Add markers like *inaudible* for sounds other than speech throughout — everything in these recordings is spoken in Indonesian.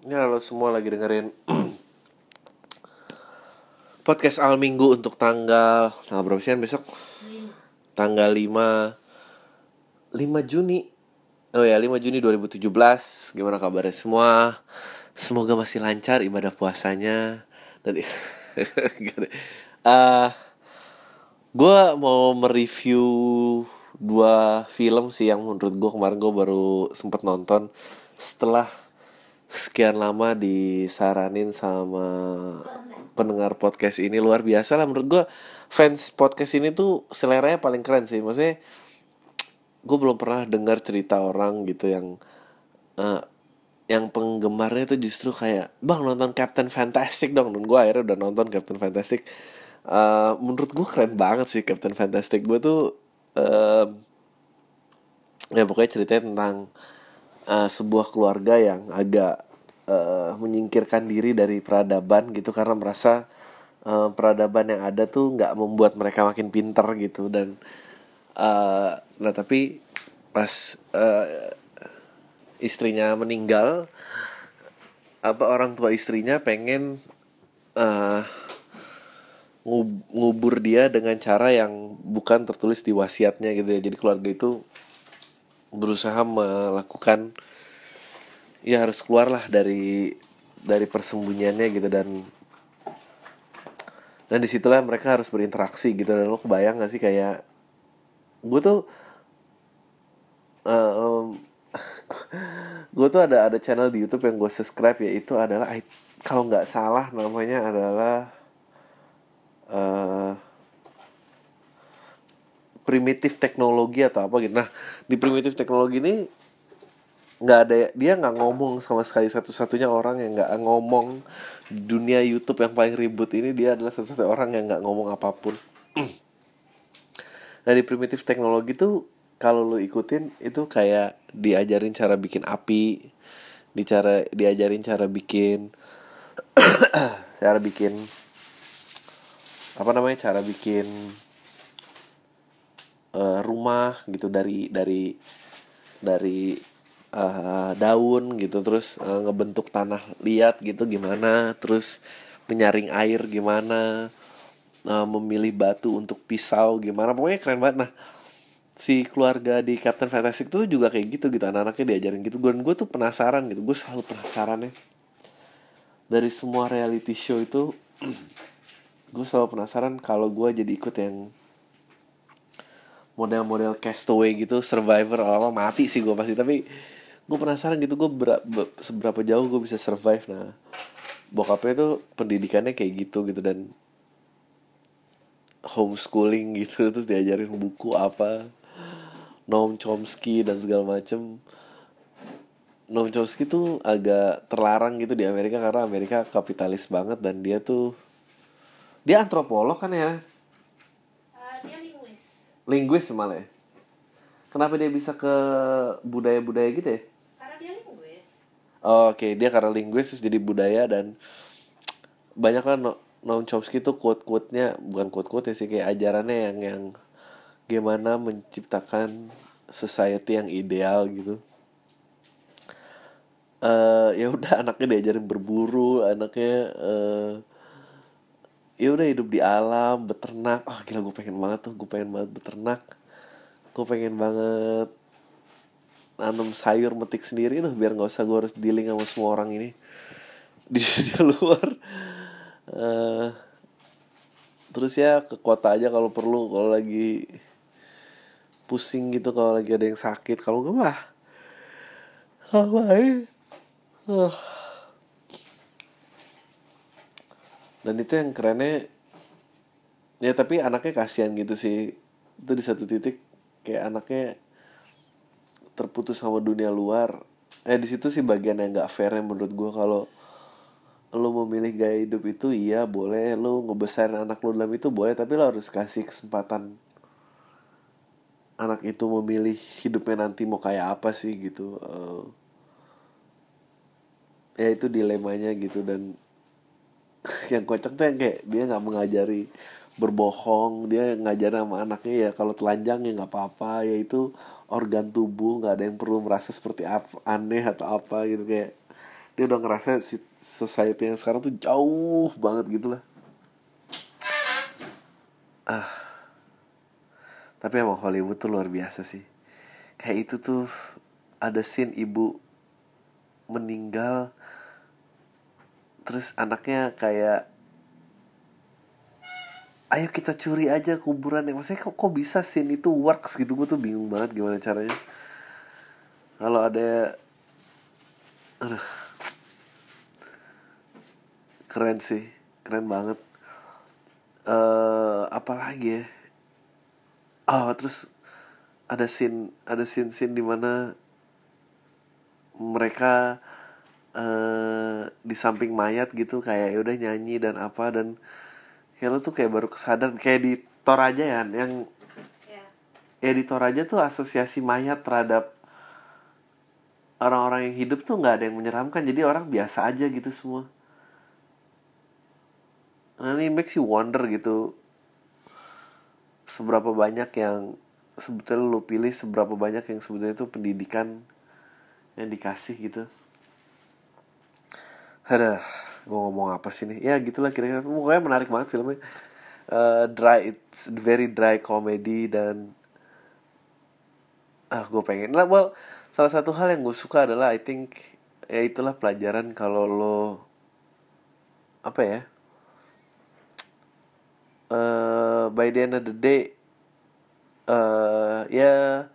Ya lo semua lagi dengerin *clears throat* podcast al minggu untuk tanggal tanggal berapa sih besok? Tanggal 5 5 Juni. Oh ya, 5 Juni 2017. Gimana kabarnya semua? Semoga masih lancar ibadah puasanya. Dan *laughs* uh, gue mau mereview dua film sih yang menurut gue kemarin gue baru sempet nonton setelah sekian lama disaranin sama pendengar podcast ini. Luar biasa lah menurut gue fans podcast ini tuh seleranya paling keren sih. Maksudnya gue belum pernah dengar cerita orang gitu yang uh, yang penggemarnya tuh justru kayak bang nonton Captain Fantastic dong. Dan gue akhirnya udah nonton Captain Fantastic. Uh, menurut gue keren banget sih Captain Fantastic. Gue tuh uh, ya pokoknya ceritanya tentang uh, sebuah keluarga yang agak uh, menyingkirkan diri dari peradaban gitu karena merasa uh, peradaban yang ada tuh nggak membuat mereka makin pinter gitu. Dan uh, nah tapi pas uh, istrinya meninggal apa orang tua istrinya pengen uh, ngubur dia dengan cara yang bukan tertulis di wasiatnya gitu ya. Jadi keluarga itu berusaha melakukan ya harus keluarlah dari dari persembunyiannya gitu dan dan di situlah mereka harus berinteraksi gitu dan lo kebayang gak sih kayak gue tuh uh, um, gue tuh ada ada channel di YouTube yang gue subscribe ya itu adalah kalau nggak salah namanya adalah uh, primitif teknologi atau apa gitu. Nah di primitif teknologi ini nggak ada dia nggak ngomong sama sekali satu-satunya orang yang nggak ngomong dunia YouTube yang paling ribut ini dia adalah satu-satunya orang yang nggak ngomong apa pun. nah di primitif teknologi tuh kalau lu ikutin itu kayak diajarin cara bikin api, dicara diajarin cara bikin *coughs* cara bikin apa namanya cara bikin uh, rumah gitu dari dari dari uh, daun gitu terus uh, ngebentuk tanah liat gitu gimana terus menyaring air gimana uh, memilih batu untuk pisau gimana pokoknya keren banget. Nah si keluarga di Captain Fantastic tuh juga kayak gitu gitu anak-anaknya diajarin gitu. Gue gue tuh penasaran gitu gue selalu penasaran ya. Dari semua reality show itu *clears throat* gue selalu penasaran kalau gue jadi ikut yang model-model castaway gitu survivor apa mati sih gue pasti. Tapi gue penasaran gitu gue ber, seberapa jauh gue bisa survive. Nah bokapnya tuh pendidikannya kayak gitu gitu dan homeschooling *laughs* gitu terus diajarin buku apa Noam Chomsky dan segala macem. Noam Chomsky tuh agak terlarang gitu di Amerika karena Amerika kapitalis banget dan dia tuh dia antropolog kan ya? Uh, dia linguis. Linguis malah ya? Kenapa dia bisa ke budaya-budaya gitu ya oh, oke okay. dia karena linguis jadi budaya dan banyak kan no Noam Chomsky tuh quote-quote-nya bukan quote-quote ya sih kayak ajarannya yang yang gimana menciptakan society yang ideal gitu uh, ya udah anaknya diajarin berburu anaknya uh, ya udah hidup di alam beternak oh gila gue pengen banget tuh gue pengen banget beternak gue pengen banget nanam sayur metik sendiri tuh biar nggak usah gue harus dealing sama semua orang ini. Di, *laughs* di luar. Uh, terus ya ke kota aja kalau perlu kalau lagi pusing gitu kalau lagi ada yang sakit. Kalau enggak mah uh. dan itu yang kerennya ya tapi anaknya kasihan gitu sih. Itu di satu titik kayak anaknya terputus sama dunia luar. Eh di situ sih bagian yang nggak fair menurut gue kalau lo memilih gaya hidup itu iya boleh. Lo ngebesarin anak lo dalam itu boleh. Tapi lo harus kasih kesempatan anak itu memilih hidupnya nanti mau kayak apa sih gitu. Uh, ya itu dilemanya gitu. Dan *laughs* yang kocak tuh yang kayak dia nggak mengajari berbohong dia ngajarin sama anaknya ya kalau telanjang ya nggak apa-apa. Ya itu organ tubuh nggak ada yang perlu merasa seperti apa aneh atau apa gitu kayak dia udah ngerasa si society yang sekarang tuh jauh banget gitu lah. Ah. Tapi emang Hollywood tuh luar biasa sih. Kayak itu tuh ada scene ibu meninggal terus anaknya kayak ayo kita curi aja kuburan yang maksudnya kok kok bisa scene itu works gitu? Gue tuh bingung banget gimana caranya. Kalau ada keren sih keren banget. Eh apa lagi ya? Oh terus ada scene ada scene scene di mana mereka eh di samping mayat gitu kayak ya udah nyanyi dan apa dan kayak lo tuh kayak baru kesadar kayak di Toraja ya yang Ya. ya di Toraja tuh asosiasi mayat terhadap orang-orang yang hidup tuh nggak ada yang menyeramkan jadi orang biasa aja gitu semua. Nah, ini makes you wonder gitu seberapa banyak yang sebetulnya lu pilih seberapa banyak yang sebetulnya itu pendidikan yang dikasih gitu. Ada gue ngomong apa sih nih? Ya gitulah kira-kira. Pokoknya menarik banget filmnya. Eh, dry it's very dry comedy dan ah gue pengen. Lah well salah satu hal yang gue suka adalah I think ya itulah pelajaran kalau lo apa ya? Eh by the end of the day eh ya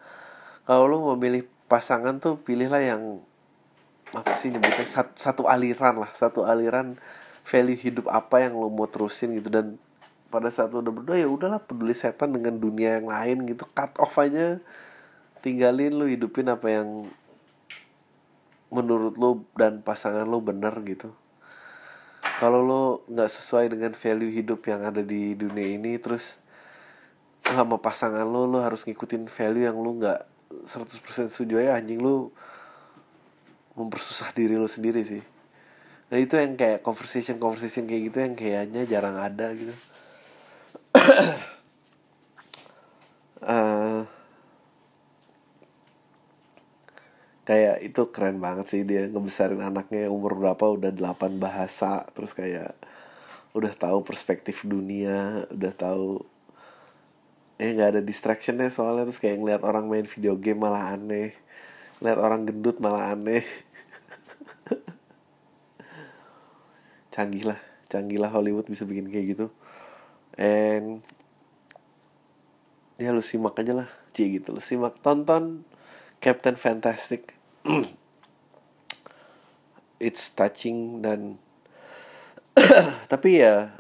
kalau lo mau milih pasangan tuh pilihlah yang apa sih nyebutnya? Satu, satu aliran lah satu aliran value hidup apa yang lo mau terusin gitu. Dan pada saat lo udah berdua ya udahlah peduli setan dengan dunia yang lain gitu. Cut off aja. Tinggalin lo hidupin apa yang menurut lo dan pasangan lo bener gitu. Kalau lo nggak sesuai dengan value hidup yang ada di dunia ini terus sama pasangan lo lo harus ngikutin value yang lo nggak 100% setuju ya anjing lo mempersusah diri lo sendiri sih. Nah itu yang kayak conversation conversation kayak gitu yang kayaknya jarang ada gitu. *coughs* Eh, kayak itu keren banget sih dia ngebesarin anaknya umur berapa udah delapan bahasa terus kayak udah tahu perspektif dunia udah tahu eh nggak ada distractionnya soalnya terus kayak ngeliat orang main video game malah aneh ngeliat orang gendut malah aneh canggih lah canggih lah Hollywood bisa bikin kayak gitu. And ya lu simak aja lah cie gitu. Lu simak tonton Captain Fantastic. *clears throat* It's touching dan *clears throat* tapi ya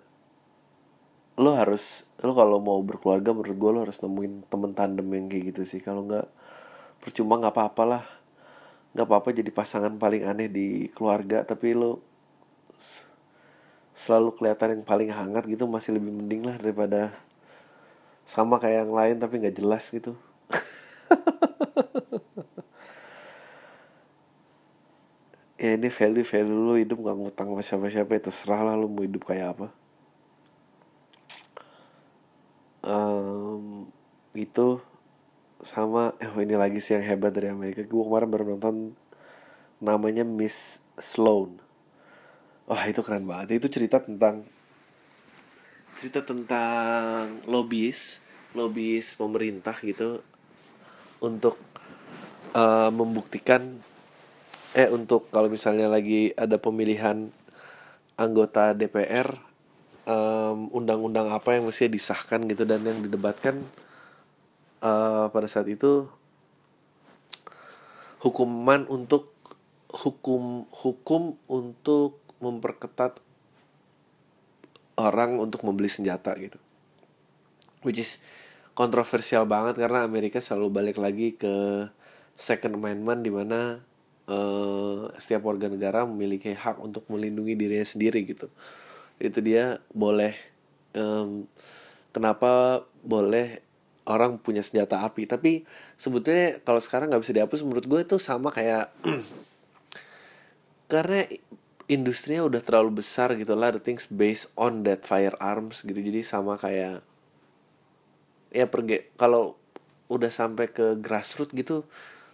lo harus lo kalau mau berkeluarga menurut gue lo harus nemuin temen tandem yang kayak gitu sih. Kalau nggak percuma nggak apa-apa lah. Nggak apa-apa jadi pasangan paling aneh di keluarga tapi lo selalu kelihatan yang paling hangat gitu masih lebih mending lah daripada sama kayak yang lain tapi nggak jelas gitu. *laughs* Ya ini value value lu hidup nggak ngutang sama siapa siapa ya terserah lah lu mau hidup kayak apa. Em, itu sama eh oh, ini lagi sih yang hebat dari Amerika. Gue kemarin baru nonton namanya Miss Sloan wah itu keren banget. Itu cerita tentang cerita tentang lobbyis lobbyis pemerintah gitu untuk eh, membuktikan eh untuk kalau misalnya lagi ada pemilihan anggota DPR undang-undang apa yang mesti disahkan gitu dan yang didebatkan eh, pada saat itu hukuman untuk hukum hukum untuk memperketat orang untuk membeli senjata gitu. Which is kontroversial banget karena Amerika selalu balik lagi ke Second Amendment di mana eh, setiap warga negara memiliki hak untuk melindungi dirinya sendiri gitu. Itu dia boleh em, kenapa boleh orang punya senjata api. Tapi sebetulnya kalau sekarang nggak bisa dihapus menurut gue itu sama kayak *clears throat* karena industrinya udah terlalu besar gitu lah the things based on that firearms gitu. Jadi sama kayak ya pergi kalau udah sampai ke grassroots gitu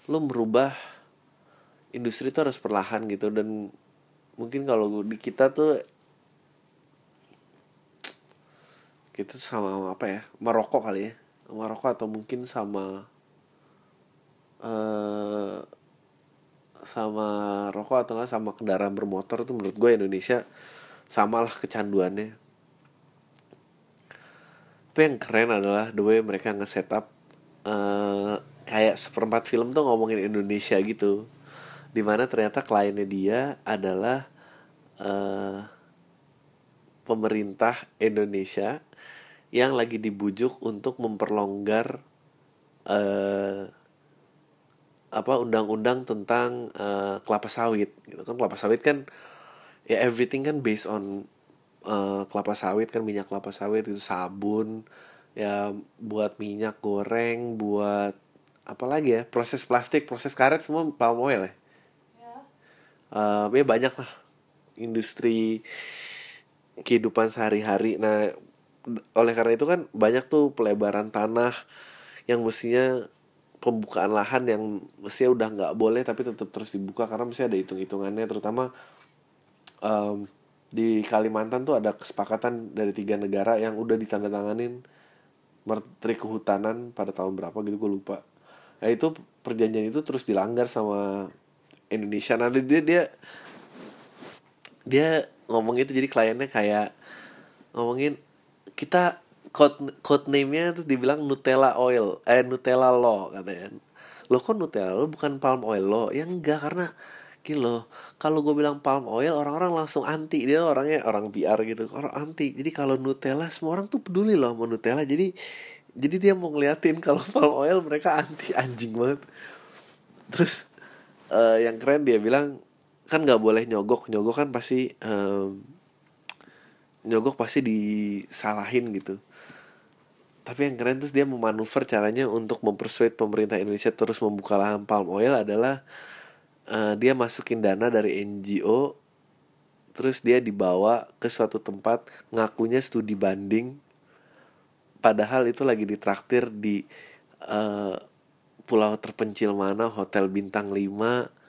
lu merubah industri itu harus perlahan gitu. Dan mungkin kalau di kita tuh kita sama apa ya merokok kali ya. Merokok atau mungkin sama eh sama rokok atau enggak sama kendaraan bermotor tuh menurut gue Indonesia samalah kecanduannya. Tapi yang keren adalah the way mereka nge-setup eh kayak seperempat film tuh ngomongin Indonesia gitu. Di mana ternyata kliennya dia adalah eh pemerintah Indonesia yang lagi dibujuk untuk memperlonggar eh apa undang-undang tentang eh, kelapa sawit gitu kan. Kelapa sawit kan ya everything kan based on eh, kelapa sawit kan minyak kelapa sawit itu sabun ya buat minyak goreng buat apa lagi ya proses plastik proses karet semua palm oil ya? Ya. Eh, ya banyak lah industri kehidupan sehari-hari. Nah oleh karena itu kan banyak tuh pelebaran tanah yang mestinya pembukaan lahan yang mestinya udah nggak boleh tapi tetap terus dibuka karena mestinya ada hitung-hitungannya. Terutama em, di Kalimantan tuh ada kesepakatan dari tiga negara yang udah ditandatanganin Menteri Kehutanan pada tahun berapa gitu gue lupa. Nah itu perjanjian itu terus dilanggar sama Indonesia. Nah dia dia dia ngomong itu jadi kliennya kayak ngomongin kita code code name-nya tuh dibilang Nutella oil eh Nutella lo katanya. Lo kok Nutella lo bukan palm oil lo ya enggak karena gini kalau gue bilang palm oil orang-orang langsung anti. Dia orangnya orang PR gitu orang anti. Jadi kalau Nutella semua orang tuh peduli loh sama Nutella. Jadi jadi dia mau ngeliatin kalau *laughs* palm oil mereka anti anjing banget. Terus eh, yang keren dia bilang kan nggak boleh nyogok. Nyogok kan pasti em, nyogok pasti disalahin gitu tapi yang keren terus dia memanuver caranya untuk mempersuade pemerintah Indonesia terus membuka lahan palm oil adalah eh, dia masukin dana dari NGO terus dia dibawa ke suatu tempat ngakunya studi banding. Padahal itu lagi ditraktir di eh, pulau terpencil mana hotel bintang 5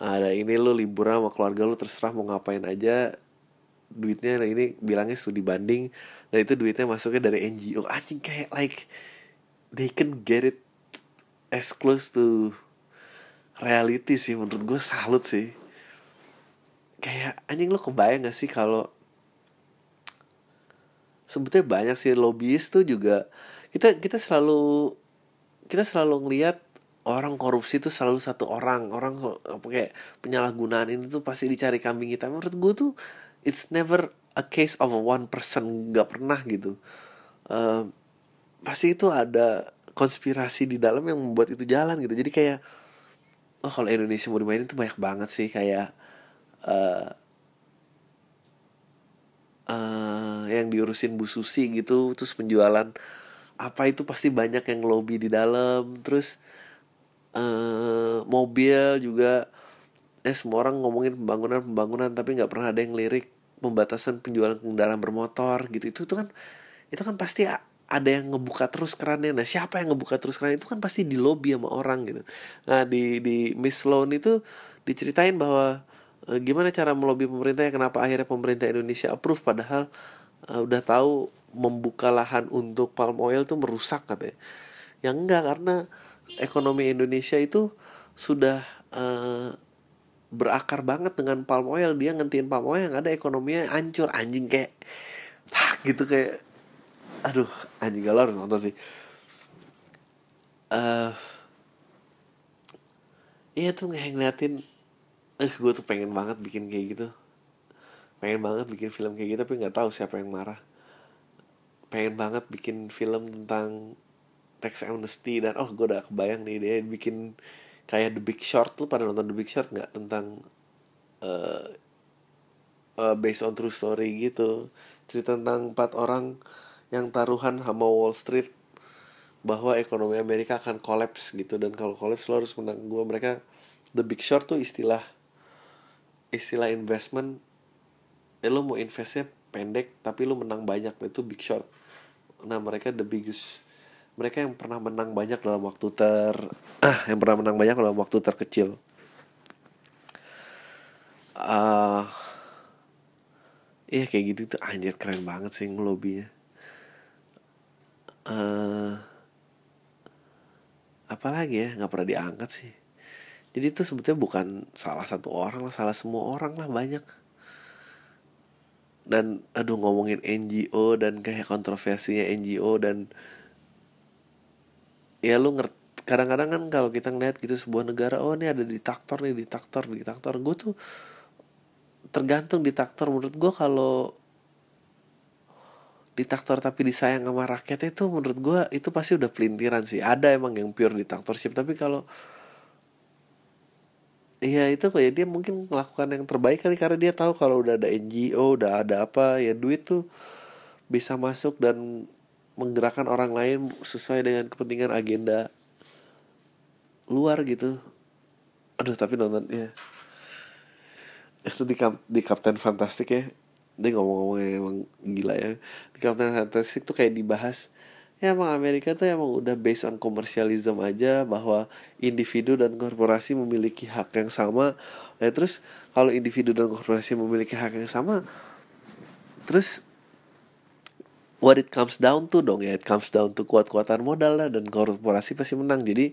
ada ini lu liburan sama keluarga lu terserah mau ngapain aja duitnya nah ini bilangnya studi banding dan itu duitnya masuknya dari NGO anjing kayak like they can get it as close to reality sih menurut gue salut sih. Kayak anjing lu kebayang gak sih kalau sebetulnya banyak sih lobbyist tuh juga kita kita selalu kita selalu ngelihat orang korupsi itu selalu satu orang orang kayak penyalahgunaan ini tuh pasti dicari kambing hitam. Menurut gue tuh it's never a case of one person nggak pernah gitu. Eh, pasti itu ada konspirasi di dalam yang membuat itu jalan gitu. Jadi kayak oh kalau Indonesia mau dimainin tuh banyak banget sih kayak eh eh, yang diurusin Bu Susi gitu terus penjualan apa itu pasti banyak yang lobby di dalam. Terus eh mobil juga eh semua orang ngomongin pembangunan pembangunan tapi nggak pernah ada yang lirik pembatasan penjualan kendaraan bermotor gitu. Itu tuh kan itu kan pasti ada yang ngebuka terus kerannya. Nah siapa yang ngebuka terus keran itu kan pasti di lobby sama orang gitu. Nah di di Miss Sloan itu diceritain bahwa eh, gimana cara melobi pemerintah ya? Kenapa akhirnya pemerintah Indonesia approve? Padahal eh, udah tahu membuka lahan untuk palm oil tuh merusak katanya. Yang enggak karena ekonomi Indonesia itu sudah eh, berakar banget dengan palm oil. Dia ngentiin palm oil yang ada ekonominya hancur. Anjing kayak tak gitu kayak aduh anjing galau harus nonton sih. Eh iya tuh kayak ngeliatin eh gue tuh pengen banget bikin kayak gitu. Pengen banget bikin film kayak gitu tapi nggak tahu siapa yang marah. Pengen banget bikin film tentang tax amnesty dan oh gue udah kebayang nih dia bikin kayak The Big Short lu pada nonton The Big Short nggak tentang eh eh, based on true story gitu? Cerita tentang empat orang yang taruhan sama Wall Street bahwa ekonomi Amerika akan collapse gitu. Dan kalau collapse lo harus menang. Gua mereka The Big Short tuh istilah istilah investment eh lo mau investnya pendek tapi lo menang banyak itu Big Short. Nah mereka the biggest mereka yang pernah menang banyak dalam waktu ter ah *clears throat* yang pernah menang banyak dalam waktu terkecil. Ah iya kayak gitu tuh anjir keren banget sih ngelobinya. Eh apalagi ya nggak pernah diangkat sih. Jadi itu sebetulnya bukan salah satu orang lah salah semua orang lah banyak. Dan aduh ngomongin NGO dan kayak kontroversinya NGO dan ya lu ngerti kadang-kadang kan kalau kita ngeliat gitu sebuah negara oh ini ada diktator nih diktator diktator gue tuh tergantung diktator menurut gue kalau diktator tapi disayang sama rakyatnya itu menurut gue itu pasti udah pelintiran sih. Ada emang yang pure diktatorship tapi kalau Iya itu kayak dia mungkin melakukan yang terbaik kali karena dia tahu kalau udah ada NGO udah ada apa ya duit tuh bisa masuk dan menggerakkan orang lain sesuai dengan kepentingan agenda luar gitu. Aduh tapi nonton ya itu di Cap- di Captain Fantastic ya. Dia ngomong-ngomong emang gila ya. Di Captain Fantastic tuh kayak dibahas ya emang Amerika tuh emang udah based on commercialism aja bahwa individu dan korporasi memiliki hak yang sama. Ya terus kalau individu dan korporasi memiliki hak yang sama terus what it comes down to dong ya. It comes down to kuat-kuatan modal lah dan korporasi pasti menang. Jadi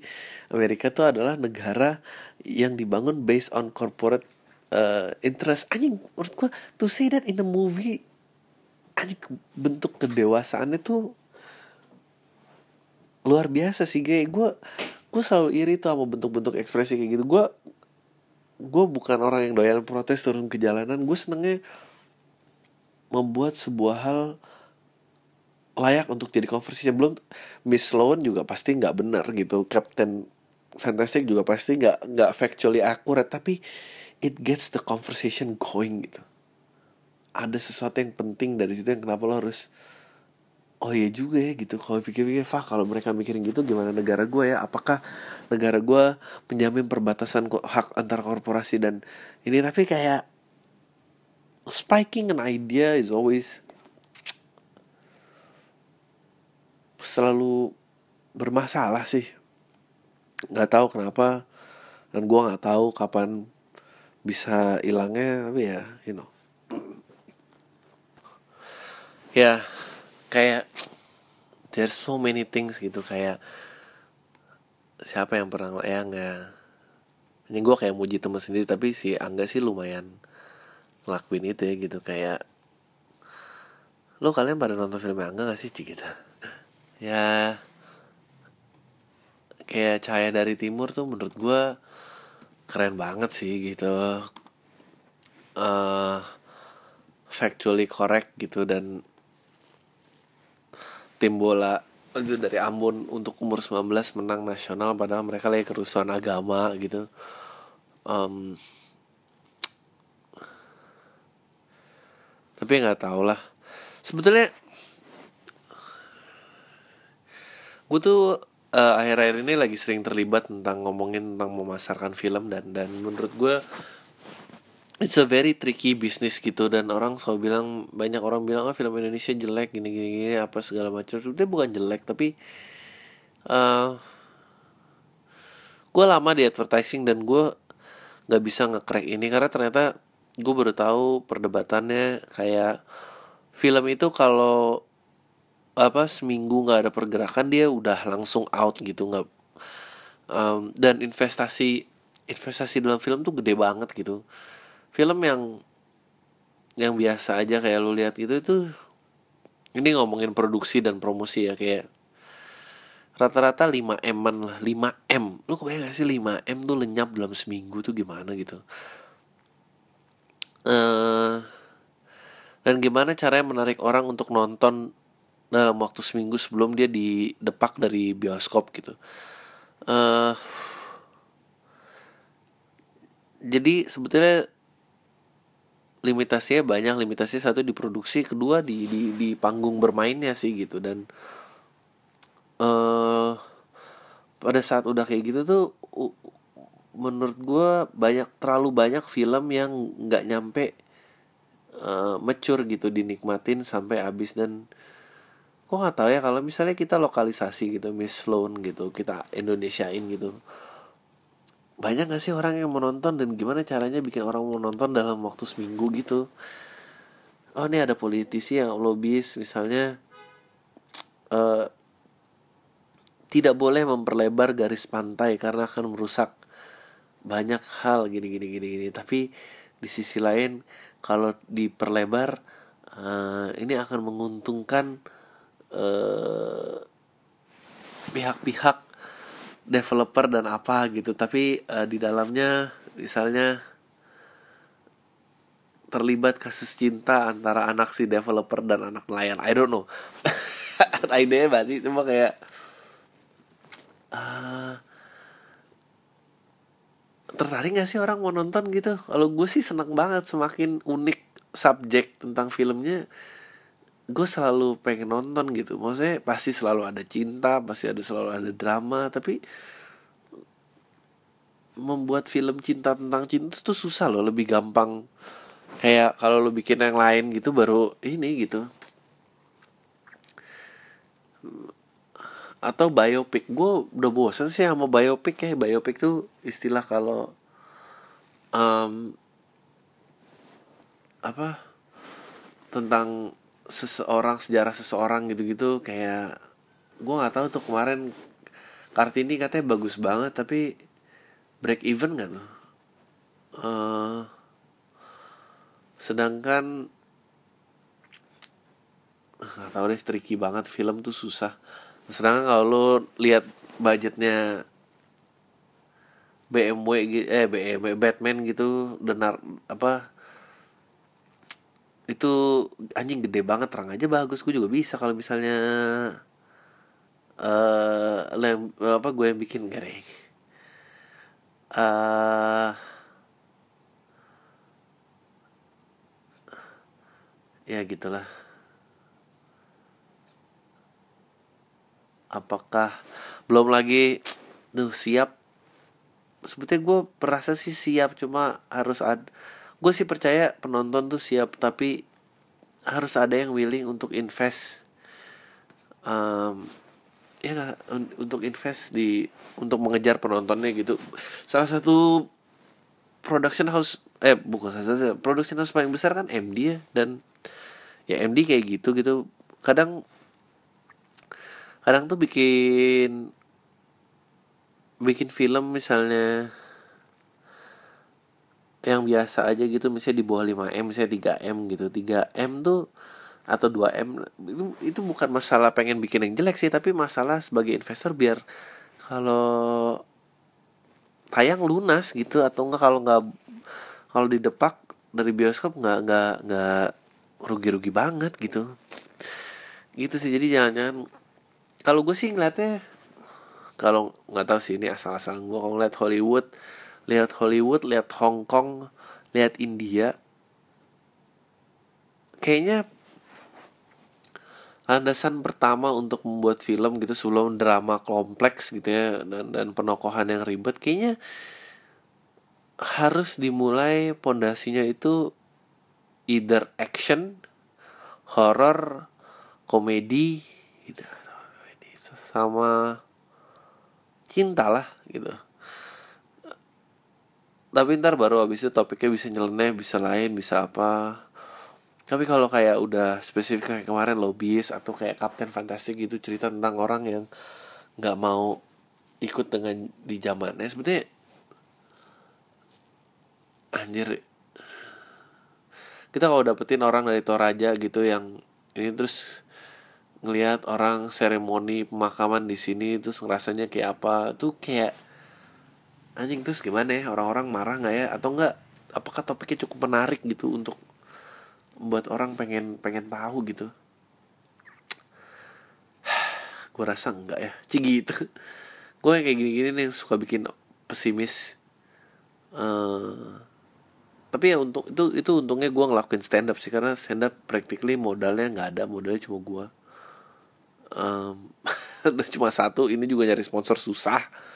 Amerika tuh adalah negara yang dibangun based on corporate uh, interest. Anjing menurut gua to say that in a movie anjing bentuk kedewasaannya tuh luar biasa sih gue gue selalu iri tuh sama bentuk-bentuk ekspresi kayak gitu. Gue gue bukan orang yang doyan protes turun ke jalanan. Gue senengnya membuat sebuah hal layak untuk jadi conversation. Belum Miss Sloan juga pasti nggak benar gitu. Captain Fantastic juga pasti nggak nggak factually accurate. Tapi it gets the conversation going gitu. Ada sesuatu yang penting dari situ yang kenapa lo harus oh iya juga ya gitu. Kalau pikir-pikir Fah kalau mereka mikirin gitu gimana negara gue ya? Apakah negara gue menjamin perbatasan hak antar korporasi dan ini? Tapi kayak spiking an idea is always selalu bermasalah sih. Nggak tahu kenapa dan gue nggak tahu kapan bisa hilangnya tapi ya you know. Ya kayak there's so many things gitu kayak siapa yang pernah ya nggak. Ini gue kayak muji temen sendiri tapi si Angga sih lumayan ngelakuin itu ya gitu. Kayak lo kalian pada nonton film Angga gak sih? Gitu ya kayak cahaya dari timur tuh menurut gue keren banget sih gitu. Eh factually correct gitu dan tim bola itu dari Ambon untuk umur 19 menang nasional padahal mereka lagi kerusuhan agama gitu. Em, tapi nggak tau lah sebetulnya gue tuh eh, akhir-akhir ini lagi sering terlibat tentang ngomongin tentang memasarkan film dan dan menurut gue it's a very tricky business gitu. Dan orang selalu bilang banyak orang bilang ah film Indonesia jelek gini gini gini apa segala macam. Dia bukan jelek tapi eh gue lama di advertising dan gue nggak bisa nge-crack ini karena ternyata gue baru tahu perdebatannya. Kayak film itu kalau apa seminggu nggak ada pergerakan dia udah langsung out gitu nggak Em, dan investasi investasi dalam film tuh gede banget gitu. Film yang yang biasa aja kayak lu lihat gitu itu ini ngomongin produksi dan promosi ya kayak rata-rata 5 m lah 5 m. Lu kebayang gak sih 5 m tuh lenyap dalam seminggu tuh gimana gitu? Eh dan gimana caranya menarik orang untuk nonton dalam waktu seminggu sebelum dia didepak dari bioskop gitu. Eh jadi sebetulnya limitasinya banyak. Limitasi satu di produksi kedua di di di panggung bermainnya sih gitu. Dan eh pada saat udah kayak gitu tuh u- menurut gue banyak terlalu banyak film yang nggak nyampe eh, mature gitu dinikmatin sampai habis. Dan kok nggak tahu ya kalau misalnya kita lokalisasi gitu Miss Sloan gitu kita Indonesiain gitu banyak gak sih orang yang menonton dan gimana caranya bikin orang mau nonton dalam waktu seminggu gitu? Oh ini ada politisi yang lobis misalnya eh tidak boleh memperlebar garis pantai karena akan merusak banyak hal gini gini gini gini. Tapi di sisi lain kalau diperlebar eh, ini akan menguntungkan eh, pihak-pihak developer dan apa gitu. Tapi eh, di dalamnya misalnya terlibat kasus cinta antara anak si developer dan anak nelayan. I don't know. *laughs* Idenya masih cuma kayak ah, tertarik gak sih orang mau nonton gitu? Kalau gue sih seneng banget semakin unik subjek tentang filmnya gue selalu pengen nonton gitu. Maksudnya pasti selalu ada cinta pasti ada selalu ada drama tapi membuat film cinta tentang cinta itu susah loh lebih gampang. Kayak kalau lo bikin yang lain gitu baru ini gitu. Atau biopic. Gue udah bosan sih sama biopic ya. Biopic tuh istilah kalau em, apa tentang seseorang sejarah seseorang gitu-gitu kayak gue nggak tahu tuh kemarin kartini katanya bagus banget tapi break even nggak tuh? Eh, sedangkan nggak tahu deh tricky banget film tuh susah. Sedangkan kalau lo lihat budgetnya BMW eh BMW Batman gitu denar apa itu anjing gede banget terang aja bagus. Gue juga bisa kalau misalnya eh lem apa gue yang bikin garing eh ya gitulah. Apakah belum lagi tuh siap? Sebetulnya gue merasa sih siap cuma harus ada gue sih percaya penonton tuh siap tapi harus ada yang willing untuk invest. Um, ya untuk invest di untuk mengejar penontonnya gitu. Salah satu production house eh bukan salah satu production house paling besar kan MD ya dan ya MD kayak gitu gitu. Kadang kadang tuh bikin bikin film misalnya yang biasa aja gitu misalnya di bawah 5M misalnya 3M gitu. 3M tuh atau 2M itu itu bukan masalah pengen bikin yang jelek sih tapi masalah sebagai investor biar kalau tayang lunas gitu atau enggak kalau nggak kalau didepak dari bioskop nggak nggak nggak rugi-rugi banget gitu. Gitu sih jadi jangan-jangan kalau gue sih ngeliatnya kalau nggak tahu sih ini asal-asalan gue kalau ngeliat Hollywood lihat Hollywood lihat Hong Kong lihat India. Kayaknya landasan pertama untuk membuat film gitu sebelum drama kompleks gitu ya dan dan penokohan yang ribet kayaknya harus dimulai pondasinya itu either action horror komedi sama cinta lah gitu tapi ntar baru abis itu topiknya bisa nyeleneh bisa lain bisa apa. Tapi kalau kayak udah spesifik kayak kemarin lobis atau kayak Captain Fantastic gitu cerita tentang orang yang nggak mau ikut dengan di zamannya sebetulnya anjir. Kita kalau dapetin orang dari Toraja gitu yang ini terus ngelihat orang seremoni pemakaman di sini terus ngerasanya kayak apa tuh kayak anjing terus gimana ya? Orang-orang marah nggak ya? Atau enggak apakah topiknya cukup menarik gitu untuk membuat orang pengen pengen tahu gitu? *sighs* Gue rasa enggak ya. Cigi itu. *laughs* Gue kayak gini-gini nih suka bikin pesimis. Eh tapi ya untuk itu itu untungnya gue ngelakuin stand up sih. Karena stand up practically modalnya nggak ada. Modalnya cuma gue *laughs* um, cuma satu. Ini juga nyari sponsor susah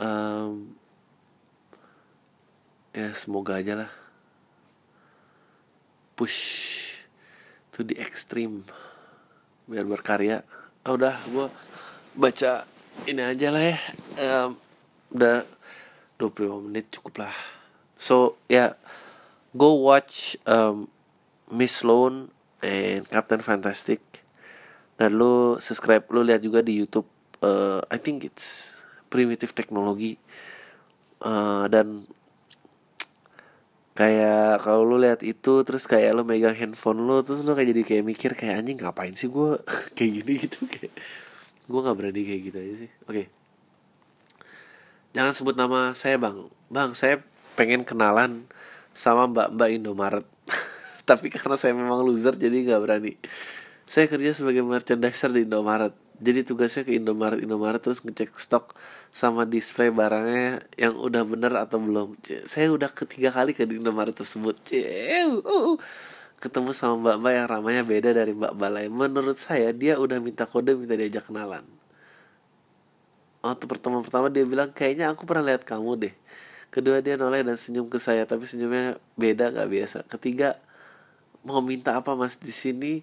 Em, ya semoga aja lah. Push to the extreme. Biar berkarya. Ah, udah gue baca ini aja lah ya. Em, udah 25 menit cukup lah. So ya go watch um, Miss Sloan and Captain Fantastic. Dan lu subscribe lu lihat juga di YouTube uh, I think it's primitive technology uh, dan kayak kalau lu lihat itu terus kayak lu megang handphone lu terus lu kayak jadi kayak mikir kayak anjing ngapain sih gue *laughs* kayak gini? gitu kayak gue nggak berani kayak gitu aja sih. Oke. Jangan sebut nama saya bang. Bang saya pengen kenalan sama mbak mbak Indomaret. *laughs* Tapi karena saya memang loser jadi nggak berani. Saya kerja sebagai merchandiser di Indomaret jadi tugasnya ke Indomaret Indomaret terus ngecek stok sama display barangnya yang udah bener atau belum. Saya udah ketiga kali ke Indomaret tersebut. Cie, uh, uh. ketemu sama mbak-mbak yang ramanya beda dari mbak-mbak lain menurut saya dia udah minta kode minta diajak kenalan. Waktu pertemuan pertama dia bilang kayaknya aku pernah lihat kamu deh. Kedua dia noleh dan senyum ke saya tapi senyumnya beda nggak biasa. Ketiga mau minta apa mas di sini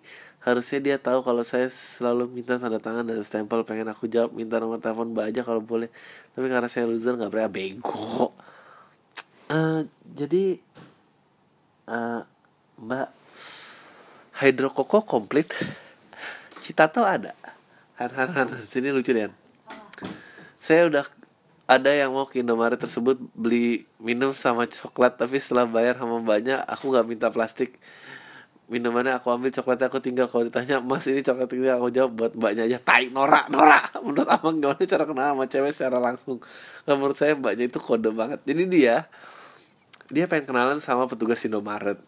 harusnya dia tahu kalau saya selalu minta tanda tangan dan stempel pengen aku jawab minta nomor telepon mbak aja kalau boleh. Tapi karena saya loser nggak berani bego. Uh, jadi uh, mbak hidrokoko komplit? Cita tuh ada? Han han han sini lucu deh saya udah ada yang mau ke Indomaret tersebut beli minum sama coklat tapi setelah bayar sama mbaknya aku nggak minta plastik minumannya aku ambil coklatnya aku tinggal. Kalau ditanya mas ini coklat ini aku jawab buat mbaknya aja. Tai norak norak. *laughs* Menurut abang gimana cara kenal sama cewek secara langsung? Nah, menurut saya mbaknya itu kode banget. Jadi dia. Dia pengen kenalan sama petugas Indomaret.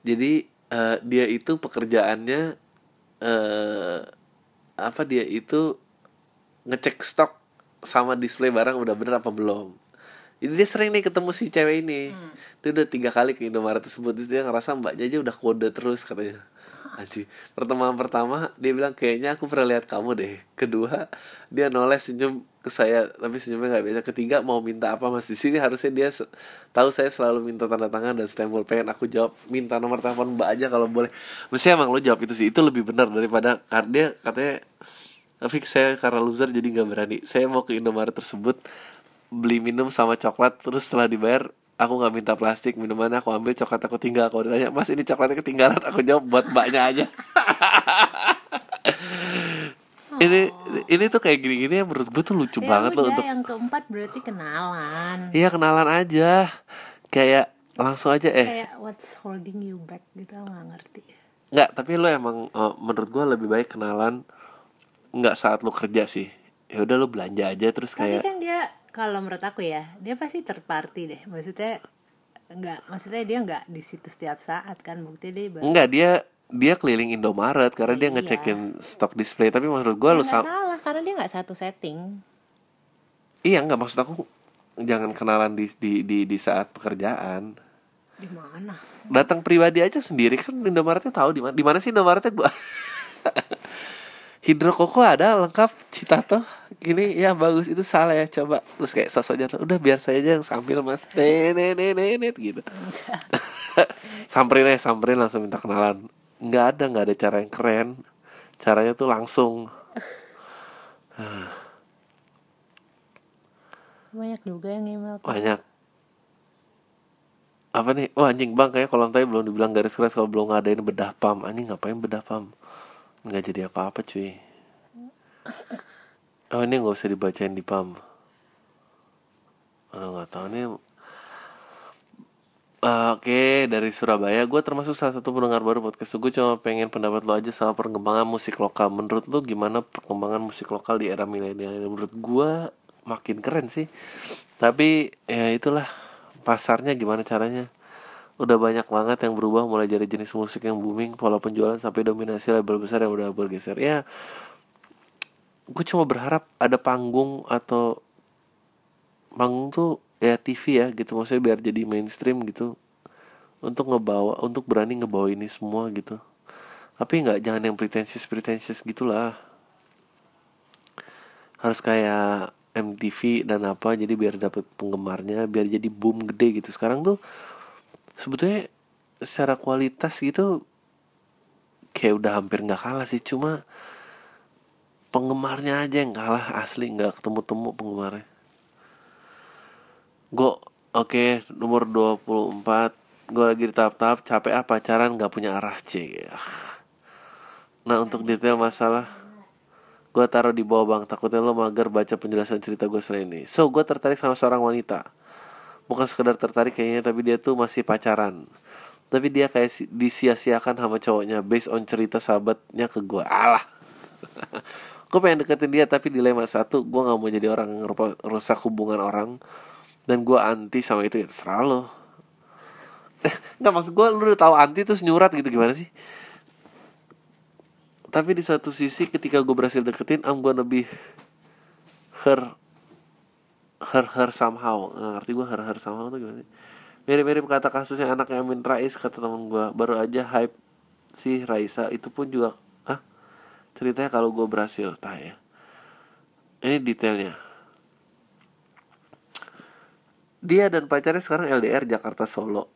Jadi uh, dia itu pekerjaannya uh, apa dia itu ngecek stok sama display barang udah bener apa belum jadi dia sering nih ketemu si cewek ini hmm. dia udah tiga kali ke Indomaret tersebut Terus dia ngerasa mbaknya aja udah kode terus katanya *laughs* Aji. Pertemuan pertama dia bilang kayaknya aku pernah lihat kamu deh. Kedua dia noleh senyum ke saya tapi senyumnya nggak biasa. Ketiga mau minta apa mas di sini harusnya dia tahu saya selalu minta tanda tangan dan stempel. Pengen aku jawab minta nomor telepon mbak aja kalau boleh. Mesti emang lo jawab itu sih itu lebih benar daripada karena dia katanya tapi saya karena loser jadi nggak berani. Saya mau ke Indomaret tersebut beli minum sama coklat terus setelah dibayar aku nggak minta plastik minumannya aku ambil coklat aku tinggal. Kalau ditanya mas ini coklatnya ketinggalan? Aku jawab buat mbaknya aja. *laughs* Ini ini tuh kayak gini-gini ya menurut gue tuh lucu Ya banget loh untuk yang keempat berarti kenalan. iya kenalan aja. Kayak langsung aja eh. Kayak what's holding you back gitu nggak ngerti. nggak tapi lo emang eh, menurut gue lebih baik kenalan nggak saat lo kerja sih. Ya udah lo belanja aja terus Tapi kayak kan dia kalau menurut aku ya, dia pasti terparty deh. Maksudnya nggak maksudnya dia nggak di situ setiap saat kan bukti dia baru enggak dia dia keliling Indomaret karena dia Iya. ngecekin stok display. Tapi menurut gue Ya, lo nggak sam salah karena dia nggak satu setting. Iya nggak maksud aku jangan kenalan di di di, di saat pekerjaan. Di mana? Datang pribadi aja sendiri kan Indomaretnya tahu di mana di mana sih Indomaretnya gua *laughs* hidrokoko ada lengkap Citato. Gini ya bagus itu salah ya coba. Terus kayak sosok jatuh udah biar saya aja yang sambil mas. Nenet nenet gitu. *laughs* Samperin aja samperin langsung minta kenalan. Nggak ada nggak ada cara yang keren. Caranya tuh langsung. Banyak juga yang email banyak. Apa nih? Wah anjing bang kayak kolam tadi belum dibilang garis keras kalau belum ngadain bedah pam anjing ngapain bedah pam nggak jadi apa-apa cuy. Oh ini nggak usah dibacain di pam oh, nggak tahu. Nih Ah, Oke, dari Surabaya, gue termasuk salah satu pendengar baru podcast Gue cuma pengen pendapat lo aja soal perkembangan musik lokal. Menurut lo gimana perkembangan musik lokal di era milenial? Menurut gue makin keren sih. Tapi ya itulah pasarnya gimana caranya Udah banyak banget yang berubah mulai dari jenis musik yang booming Pola penjualan sampai dominasi label besar yang udah bergeser Ya gue cuma berharap ada panggung atau panggung tuh ya TV ya gitu. Maksudnya biar jadi mainstream gitu. Untuk ngebawa untuk berani ngebawa ini semua gitu. Tapi nggak jangan yang pretentious pretentious gitulah. Harus kayak MTV dan apa jadi biar dapet penggemarnya biar jadi boom gede gitu. Sekarang tuh sebetulnya secara kualitas gitu kayak udah hampir nggak kalah sih. Cuma penggemarnya aja yang kalah asli nggak ketemu temu penggemarnya. Gue oke nomor 24 gue lagi di tahap-tahap capek ah pacaran nggak punya arah c nah untuk detail masalah gue taruh di bawah bang. Takutnya lo mager baca penjelasan cerita gue selain ini. So gue tertarik sama seorang wanita bukan sekedar tertarik kayaknya tapi dia tuh masih pacaran. Tapi dia kayak si- disia-siakan sama cowoknya based on cerita sahabatnya ke gue alah. *laughs* Gue pengen deketin dia tapi dilema satu gue nggak mau jadi orang yang rusak hubungan orang. Dan gue anti sama itu ya terserah lo. *laughs* Nggak maksud gue lu udah tahu anti terus nyurat gitu gimana sih? Tapi di satu sisi ketika gue berhasil deketin I'm gonna be her her her somehow. Nggak ngerti gue her her somehow tuh gimana mirip-mirip kata kasusnya anaknya Amin Rais kata temen gue baru aja hype si Raisa itu pun juga ah ceritanya kalau gue berhasil tah ya. Ini detailnya. Dia dan pacarnya sekarang LDR Jakarta Solo.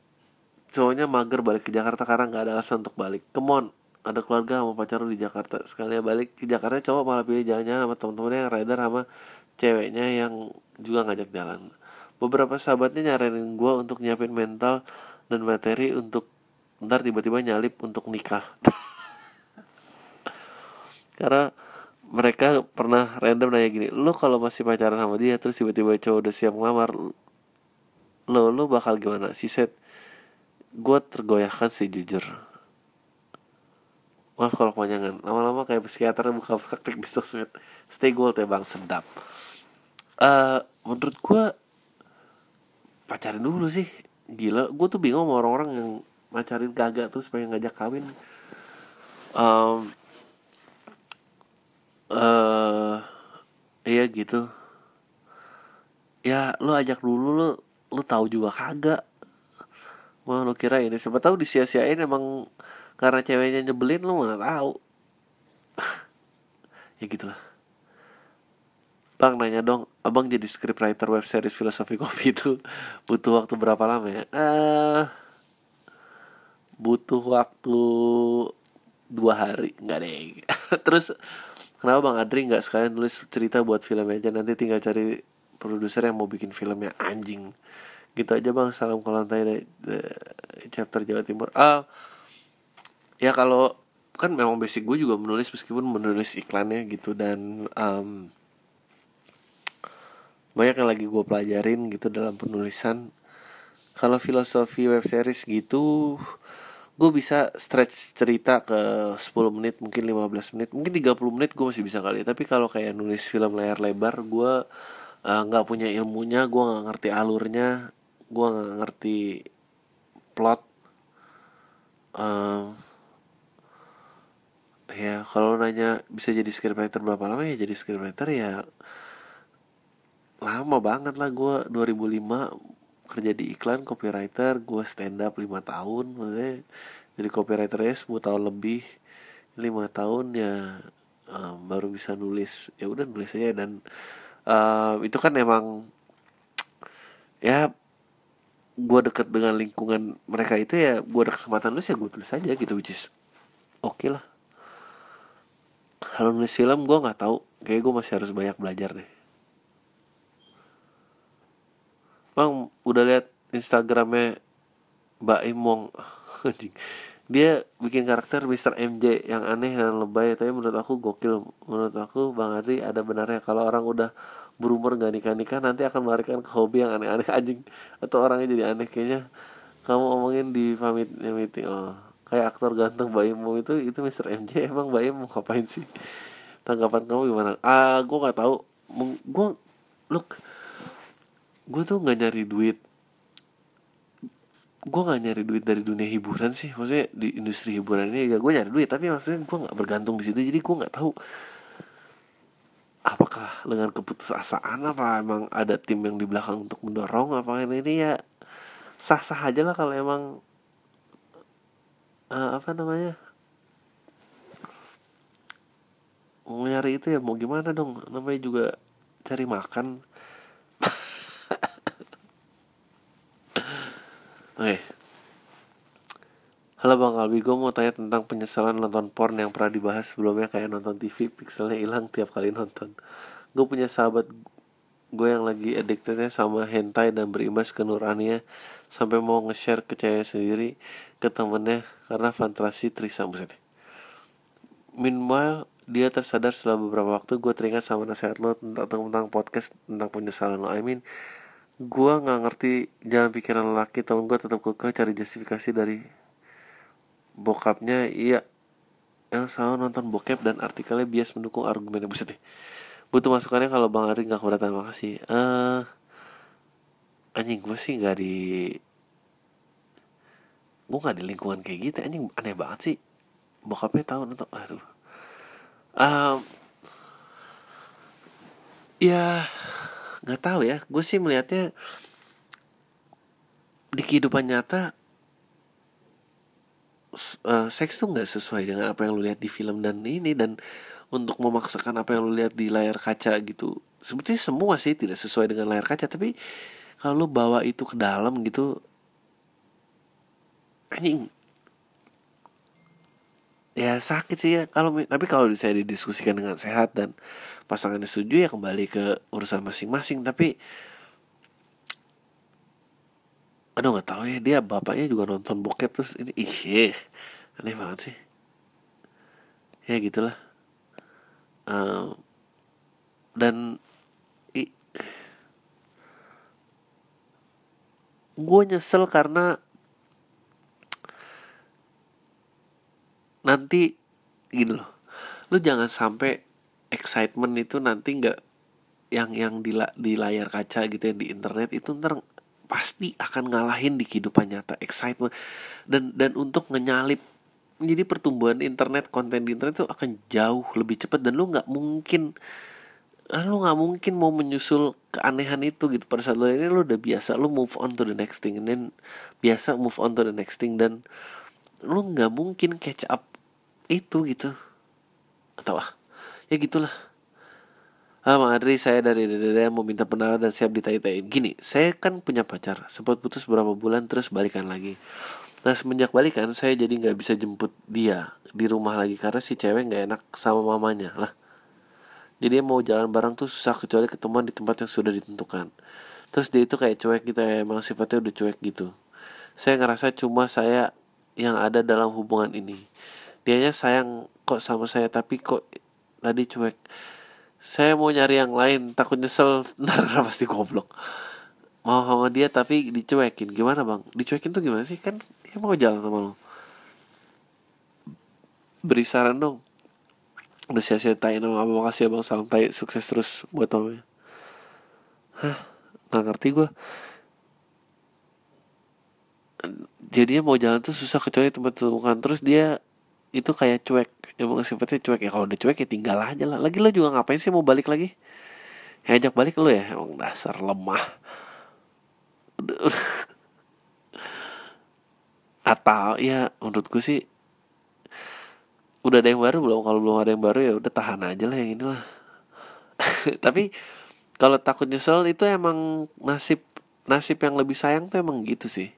Cowoknya mager balik ke Jakarta karena nggak ada alasan untuk balik. Come ada keluarga sama pacar lu di Jakarta. Sekalinya balik ke Jakarta cowok malah pilih jalan-jalan sama temen-temennya yang rider sama ceweknya yang juga ngajak jalan. Beberapa sahabatnya nyaranin gue untuk nyiapin mental dan materi untuk ntar tiba-tiba nyalip untuk nikah. *laughs* Karena mereka pernah random nanya gini lo kalau masih pacaran sama dia terus tiba-tiba cowok udah siap ngelamar lo lo bakal gimana? Si set gue tergoyahkan sih jujur Maaf kalau kepanjangan. Lama-lama kayak psikiater buka praktek di sosmed. Stay gold ya bang. Sedap. Eh Menurut gue Pacarin dulu sih. Gila Gue tuh bingung sama orang-orang yang Pacarin kagak terus pengen ngajak kawin. Em eh Iya gitu. Ya lu ajak dulu lu Lu tahu juga kagak. Mau lu kira ini Siapa tahu disia-siain emang Karena ceweknya nyebelin lu mana tahu. *laughs* Ya gitulah. Bang nanya dong Abang jadi scriptwriter web series Filosofi Kopi itu *laughs* Butuh waktu berapa lama ya? Eh Butuh waktu Dua hari. Enggak deh. *laughs* Terus Kenapa Bang Adri nggak sekalian nulis cerita buat film aja? Nanti tinggal cari produser yang mau bikin filmnya. Anjing. Gitu aja Bang. Salam kolantai dari, dari chapter Jawa Timur. Ah ya kalau kan memang basic gue juga menulis meskipun menulis iklannya gitu dan em, banyak yang lagi gue pelajarin gitu dalam penulisan. Kalau filosofi web series gitu gue bisa stretch cerita ke 10 menit mungkin 15 menit mungkin 30 menit gue masih bisa kali tapi kalau kayak nulis film layar lebar gue eh, nggak punya ilmunya gue nggak ngerti alurnya gue nggak ngerti plot Em, ya kalau nanya bisa jadi scriptwriter berapa lama ya jadi scriptwriter ya lama banget lah. Gue 2005 kerja di iklan copywriter. Gue stand up 5 tahun maksudnya jadi copywriter ya 10 tahun lebih. 5 tahun ya em, baru bisa nulis. Ya udah nulis aja. Dan em, itu kan emang ya gue deket dengan lingkungan mereka itu ya gue ada kesempatan nulis ya gue tulis aja gitu which is oke lah kalau nulis film gue nggak tahu. Kayak gue masih harus banyak belajar deh. Bang udah lihat instagramnya Mbak Imong. *laughs* Dia bikin karakter Mr. MJ yang aneh dan lebay tapi menurut aku gokil. Menurut aku Bang Adri ada benarnya. Kalau orang udah berumur gak nikah nikah nanti akan melarikan ke hobi yang aneh-aneh anjing. Atau orangnya jadi aneh kayaknya. Kamu omongin di pamit meeting. Oh kayak aktor ganteng Imong itu itu Mr. MJ emang Imong ngapain sih? Tanggapan kamu gimana? Ah gue nggak tahu. Gue look gue tuh nggak nyari duit. Gue nggak nyari duit dari dunia hiburan sih. Maksudnya di industri hiburan ini ya gue nyari duit. Tapi maksudnya gue nggak bergantung di situ. Jadi gue nggak tahu apakah dengan keputusasaan apa emang ada tim yang di belakang untuk mendorong apa ini. Ya sah sah aja lah kalau emang eh, apa namanya mau nyari itu ya mau gimana dong namanya juga cari makan *laughs* Oke. Halo Bang Albi, gue mau tanya tentang penyesalan nonton porn yang pernah dibahas sebelumnya kayak nonton TV, pixelnya hilang tiap kali nonton. Gue punya sahabat gue yang lagi addictednya sama hentai dan berimbas ke nuraninya sampai mau nge-share ke cewek sendiri ke temennya karena fantasi trisam buset Meanwhile, dia tersadar setelah beberapa waktu gue teringat sama nasihat lo tentang, tentang podcast tentang penyesalan lo. I mean, gue nggak ngerti jalan pikiran lelaki, tahun gue tetap kekeh cari justifikasi dari bokapnya. Iya, yang selalu nonton bokep dan artikelnya bias mendukung argumennya buset deh. Butuh masukannya kalau Bang Ari nggak keberatan makasih. Eh, uh, anjing gue sih nggak di gue nggak di lingkungan kayak gitu. Anjing aneh banget sih. Bokapnya tahu nonton. Aduh. Um, ya nggak tahu ya. Gue sih melihatnya di kehidupan nyata uh, seks tuh nggak sesuai dengan apa yang lu lihat di film dan ini. Dan untuk memaksakan apa yang lu lihat di layar kaca gitu. Sebetulnya semua sih tidak sesuai dengan layar kaca tapi kalau lu bawa itu ke dalam gitu anjing. Ya sakit sih ya. Kalau tapi kalau bisa didiskusikan dengan sehat dan pasangannya setuju ya kembali ke urusan masing-masing. Tapi aduh nggak tahu ya. Dia bapaknya juga nonton bokep terus ini ih aneh banget sih. Ya gitulah um, dan gue nyesel karena nanti gini loh lu jangan sampai excitement itu nanti nggak yang yang di, di layar kaca gitu ya di internet itu ntar pasti akan ngalahin di kehidupan nyata excitement. Dan dan untuk ngenyalip jadi pertumbuhan internet konten di internet itu akan jauh lebih cepat dan lu nggak mungkin lu nggak mungkin mau menyusul keanehan itu gitu. Pada saat lu ini lu udah biasa lu move on to the next thing. Dan biasa move on to the next thing dan lu nggak mungkin catch up itu gitu. Atau ah ya gitulah. Ah, Adri, saya dari Dede mau minta pendapat dan siap ditai-taiin. Gini, saya kan punya pacar, sempat putus beberapa bulan terus balikan lagi. Nah semenjak balikan, saya jadi nggak bisa jemput dia di rumah lagi karena si cewek nggak enak sama mamanya lah. Jadi mau jalan bareng tuh susah kecuali ketemuan di tempat yang sudah ditentukan. Terus dia itu kayak cuek gitu ya, emang sifatnya udah cuek gitu. Saya ngerasa cuma saya yang ada dalam hubungan ini dianya sayang kok sama saya tapi kok tadi cuek saya mau nyari yang lain takut nyesel *laughs* ntar pasti goblok mau sama dia tapi dicuekin. Gimana bang? Dicuekin tuh gimana sih? Kan dia mau jalan sama lo. Beri saran dong. Udah sia-sia tai nama apa makasih ya bang salam tai. Sukses terus buat mamanya hah? Nggak ngerti gue jadinya mau jalan tuh susah kecuali tempat temukan terus dia itu kayak cuek. Emang sifatnya cuek. Ya kalau udah cuek ya tinggal aja lah. Lagi lo juga ngapain sih mau balik lagi? Ya ajak balik lo ya. Emang dasar lemah *laughs* atau ya menurut gue sih udah ada yang baru belum kalau belum ada yang baru ya udah tahan aja lah yang inilah. *laughs* Tapi kalau takut nyesel itu emang nasib nasib yang lebih sayang tuh emang gitu sih.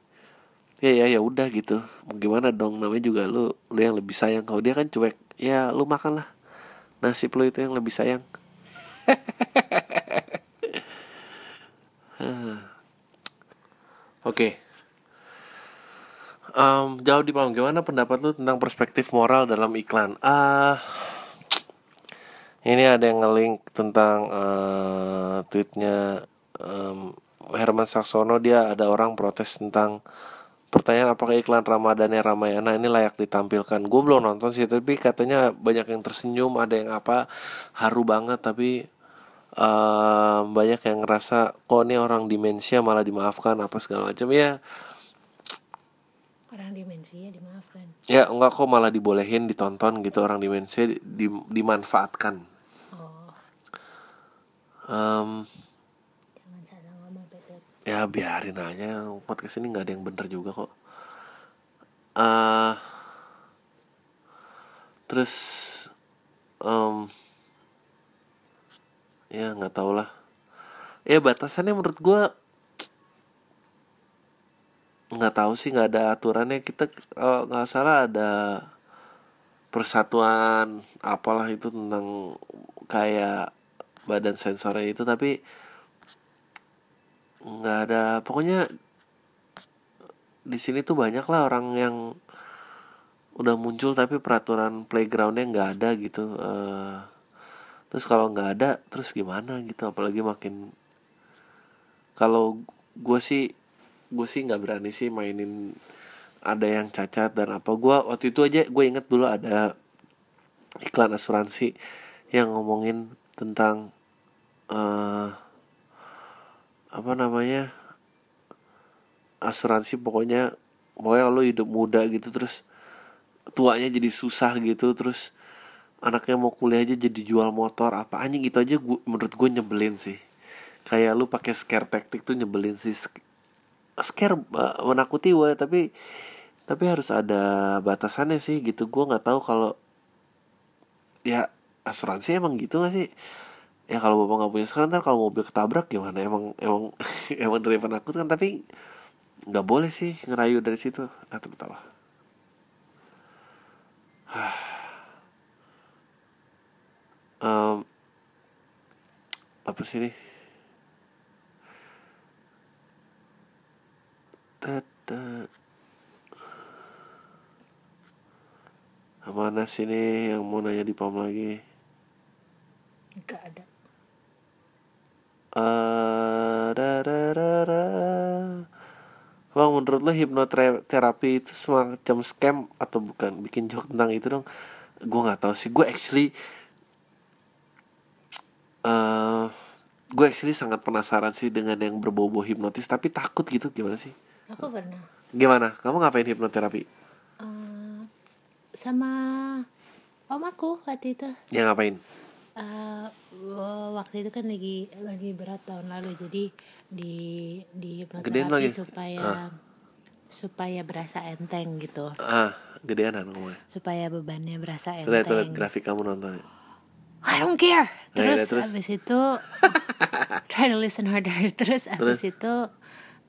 Ya ya ya udah gitu. Mau gimana dong? Namanya juga lu lu yang lebih sayang. Kalau dia kan cuek ya lu makan lah. Nasib lu itu yang lebih sayang *laughs* oke. Okay. um, jauh di paham gimana pendapat lu tentang perspektif moral dalam iklan? Ah uh, ini ada yang ngelink tentang uh, tweetnya um, Herman Saksono dia ada orang protes tentang pertanyaan apakah iklan Ramadannya Ramayana ini layak ditampilkan. Gue belum nonton sih tapi katanya banyak yang tersenyum ada yang apa haru banget tapi uh, banyak yang ngerasa kok ini orang dimensia malah dimaafkan apa segala macam. Ya. Orang dimensia dimaafkan. Ya enggak kok malah dibolehin ditonton gitu orang dimensia di, dimanfaatkan. Oh. um, ya biarin aja. Podcast ini nggak ada yang bener juga kok. Uh, terus um, ya nggak tau lah. Ya batasannya menurut gue nggak tahu sih nggak ada aturannya. Kita nggak salah ada persatuan apalah itu tentang kayak badan sensornya itu tapi nggak ada. Pokoknya di sini tuh banyak lah orang yang udah muncul tapi peraturan playgroundnya nggak ada gitu. Eh, terus kalau nggak ada terus gimana gitu? Apalagi makin kalau gue sih gue sih nggak berani sih mainin ada yang cacat dan apa. Gue waktu itu aja gue inget dulu ada iklan asuransi yang ngomongin tentang eh apa namanya asuransi pokoknya pokoknya lo hidup muda gitu terus tuanya jadi susah gitu terus anaknya mau kuliah aja jadi jual motor apa anjing gitu aja gua, menurut gue nyebelin sih. Kayak lu pakai scare tactic tuh nyebelin sih. Scare uh, menakuti gue tapi tapi harus ada batasannya sih gitu. Gue nggak tahu kalau ya asuransi emang gitu gak sih? Ya kalau bapak nggak punya sekarang kalau mobil ketabrak gimana? Emang emang *laughs* emang dari penakut kan tapi nggak boleh sih ngerayu dari situ. Atau betapa Em, apa sih ini Tata. Mana sih nih yang mau nanya di pam lagi? Gak ada. Eh, da, da, da, da. Bang, menurut lo hipnoterapi itu semacam scam atau bukan? Bikin joke tentang itu dong. Gue nggak tahu sih. Gue actually, eh, gue actually sangat penasaran sih dengan yang berbau-bau hipnotis, tapi takut gitu. Gimana sih? Aku pernah Gimana? Kamu ngapain hipnoterapi? eh, sama om aku waktu itu. Ya ngapain? Wa- waktu itu kan lagi lagi berat tahun lalu jadi di di hipnoterapi lagi? supaya supaya berasa enteng gitu Ah, gedean kan ngomongnya. supaya bebannya berasa Tuh lihat, tuh lihat enteng grafik kamu nonton. I don't care Nah, ya, terus, terus? abis itu *laughs* try to listen harder *laughs* terus abis itu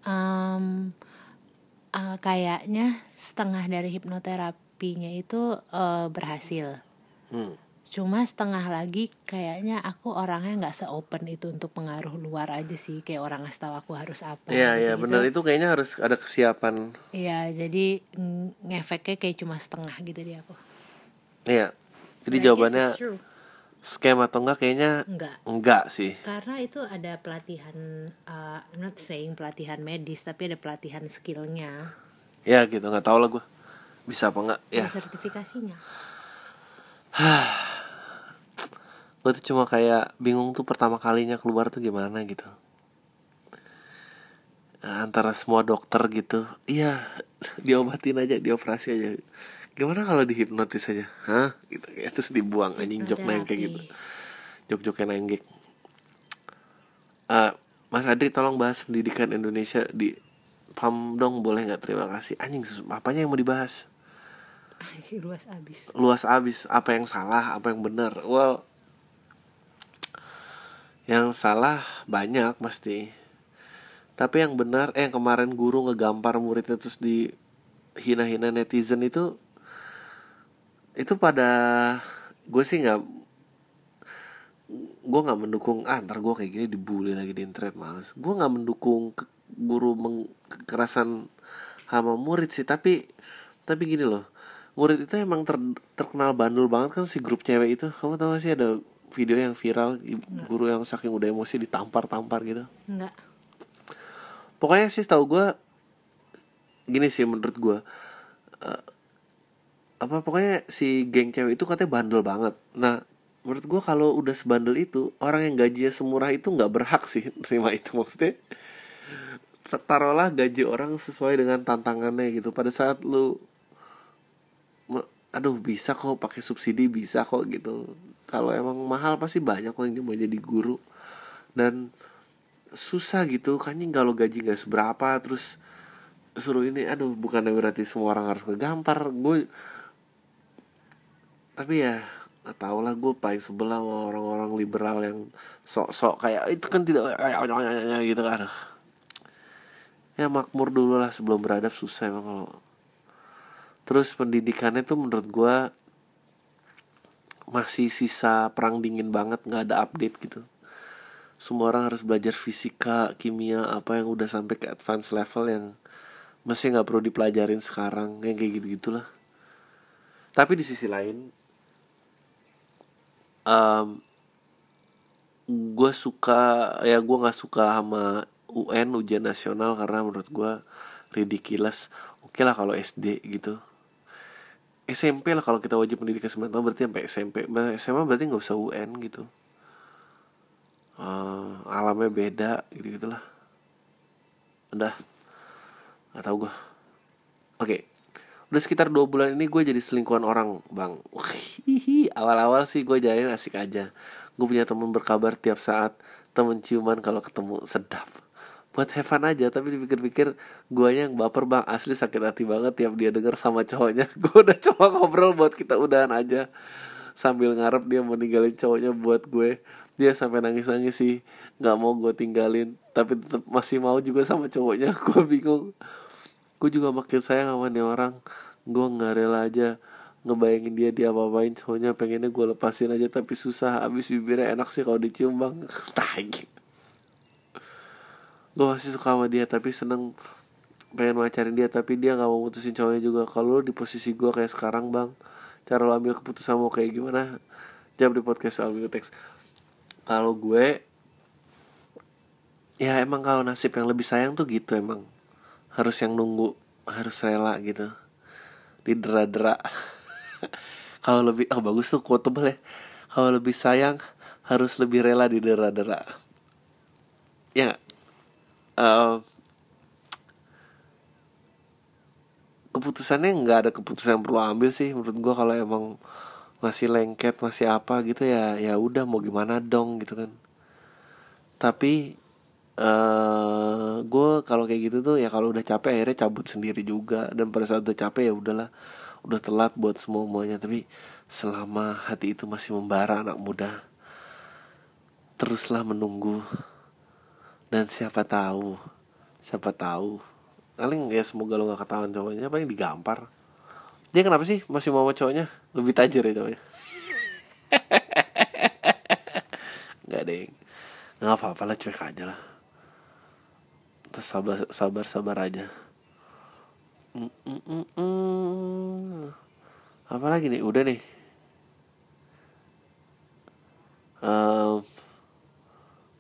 um, uh, kayaknya setengah dari hipnoterapinya itu uh, berhasil Hmm. cuma setengah lagi kayaknya aku orangnya nggak se-open itu untuk pengaruh luar aja sih kayak orang ngasih tahu aku harus apa Iya, iya, gitu-gitu. benar itu kayaknya harus ada kesiapan. Iya, jadi ng- ngefeknya kayak cuma setengah gitu di aku Iya. Jadi guess jawabannya. Scam atau enggak kayaknya enggak enggak sih. karena itu ada pelatihan uh, I'm not saying pelatihan medis tapi ada pelatihan skillnya Ya gitu, nggak tahu lah gue. Bisa apa enggak? Ya. ada sertifikasinya *sighs* Gue tuh cuma kayak bingung tuh pertama kalinya keluar tuh gimana gitu. Nah, Antara semua dokter gitu, iya *laughs* diobatin aja, dioperasi aja. Gimana kalau dihipnotis aja? Hah? Gitu kayak terus dibuang anjing jok Ada kayak gitu. api. Jok-joknya nenggek. Eh, Mas Adri tolong bahas pendidikan Indonesia di PAM dong boleh nggak terima kasih anjing apanya yang mau dibahas luas abis luas abis apa yang salah apa yang benar well yang salah banyak pasti tapi yang benar eh yang kemarin guru ngegampar muridnya terus di hina-hina netizen itu itu pada gue sih nggak gue nggak mendukung ah ntar gue kayak gini dibully lagi di internet males. Gue nggak mendukung ke- guru meng- kekerasan sama murid sih tapi tapi gini loh. Murid itu emang ter- terkenal bandel banget kan si grup cewek itu. Kamu tahu gak sih ada video yang viral guru yang saking udah emosi ditampar-tampar gitu? Enggak pokoknya sih tahu gue gini sih menurut gue eh, apa pokoknya si geng cewek itu katanya bandel banget. Nah menurut gue kalau udah sebandel itu orang yang gajinya semurah itu nggak berhak sih *laughs* terima itu. Maksudnya taruhlah gaji orang sesuai dengan tantangannya gitu. Pada saat lu aduh bisa kok pakai subsidi bisa kok gitu. Kalau emang mahal pasti banyak kok yang mau jadi guru. Dan susah gitu kan kalau gaji nggak seberapa terus suruh ini aduh bukannya berarti semua orang harus ngegampar. Gue tapi ya nggak tau lah gue paling sebelah sama orang-orang liberal yang sok-sok kayak itu kan tidak kayak gitu kan. Ya makmur dulu lah sebelum beradab susah emang kalau. Terus pendidikannya tuh menurut gue masih sisa perang dingin banget nggak ada update gitu. Semua orang harus belajar fisika kimia apa yang udah sampai ke advance level yang masih nggak perlu dipelajarin sekarang yang kayak gitu gitulah tapi di sisi lain um, gue suka ya gue nggak suka sama UN ujian nasional karena menurut gue ridiculous. Oke okay lah kalau SD gitu. SMP lah kalau kita wajib pendidikan 9 tahun berarti sampai SMP SMA berarti nggak usah UN gitu. Uh, alamnya beda gitu gitulah udah nggak tahu gue oke. okay. Udah sekitar dua bulan ini gue jadi selingkuhan orang bang. Awal-awal sih gue jalanin asik aja. Gue punya temen berkabar tiap saat temen ciuman kalau ketemu sedap. Buat have fun aja tapi dipikir-pikir guanya yang baper bang. Asli sakit hati banget tiap dia denger sama cowoknya. *laughs* Gue udah coba ngobrol buat kita udahan aja. Sambil ngarep dia mau ninggalin cowoknya buat gue. Dia sampai nangis nangis sih. Nggak mau gue tinggalin tapi tetap masih mau juga sama cowoknya. *laughs* Gue bingung. Gue juga makin sayang sama nih orang gue nggak rela aja ngebayangin dia dia apa-apain cowoknya pengennya gue lepasin aja tapi susah. Abis bibirnya enak sih kalau dicium bang. *laughs* Tagi. Gue masih suka sama dia tapi seneng pengen macarin dia tapi dia nggak mau mutusin cowoknya juga. Kalau di posisi gue kayak sekarang bang cara lo ambil keputusan mau kayak gimana? Jawab di podcast Alvin Teks kalau gue ya emang kalau nasib yang lebih sayang tuh gitu emang. Harus yang nunggu harus rela gitu didera-dera kalau lebih oh bagus tuh quotable ya. Kalau lebih sayang harus lebih rela didera-dera ya uh, keputusannya nggak ada keputusan yang perlu ambil sih menurut gue kalau emang masih lengket masih apa gitu ya ya udah mau gimana dong gitu kan. Tapi uh, eh, gue kalau kayak gitu tuh ya kalau udah capek akhirnya cabut sendiri juga. Dan pada saat udah capek ya udahlah. Udah telat buat semua semuanya. Tapi selama hati itu masih membara anak muda teruslah menunggu. Dan siapa tahu siapa tahu. Paling ya semoga lo gak ketahuan cowoknya paling digampar. Dia kenapa sih masih mau cowoknya? Lebih tajir ya cowoknya. *laughs* Nggak deh nggak apa-apa lah cuek aja lah sabar sabar sabar aja. Mm, mm, mm, mm. apa lagi nih? Udah nih. Um,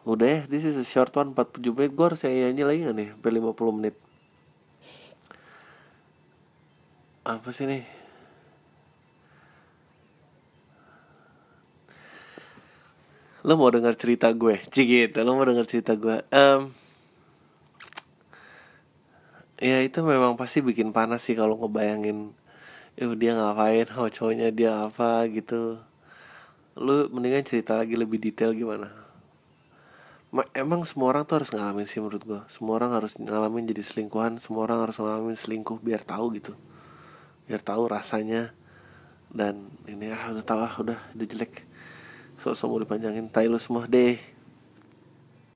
udah ya this is a short one 47 menit. Gue harus nyanyi lagi gak nih? Sampai 50 menit. Apa sih nih? Lo mau dengar cerita gue? Cigit lo mau dengar cerita gue? Um, ya itu memang pasti bikin panas sih kalau ngebayangin eh dia ngapain? Oh cowoknya dia apa? Gitu. Lu mendingan cerita lagi lebih detail gimana? Emang semua orang tuh harus ngalamin sih menurut gue semua orang harus ngalamin jadi selingkuhan semua orang harus ngalamin selingkuh biar tahu gitu. Biar tahu rasanya. Dan ini ah udah tahu ah udah udah jelek. Sok-sok mau dipanjangin. Tai lu semua deh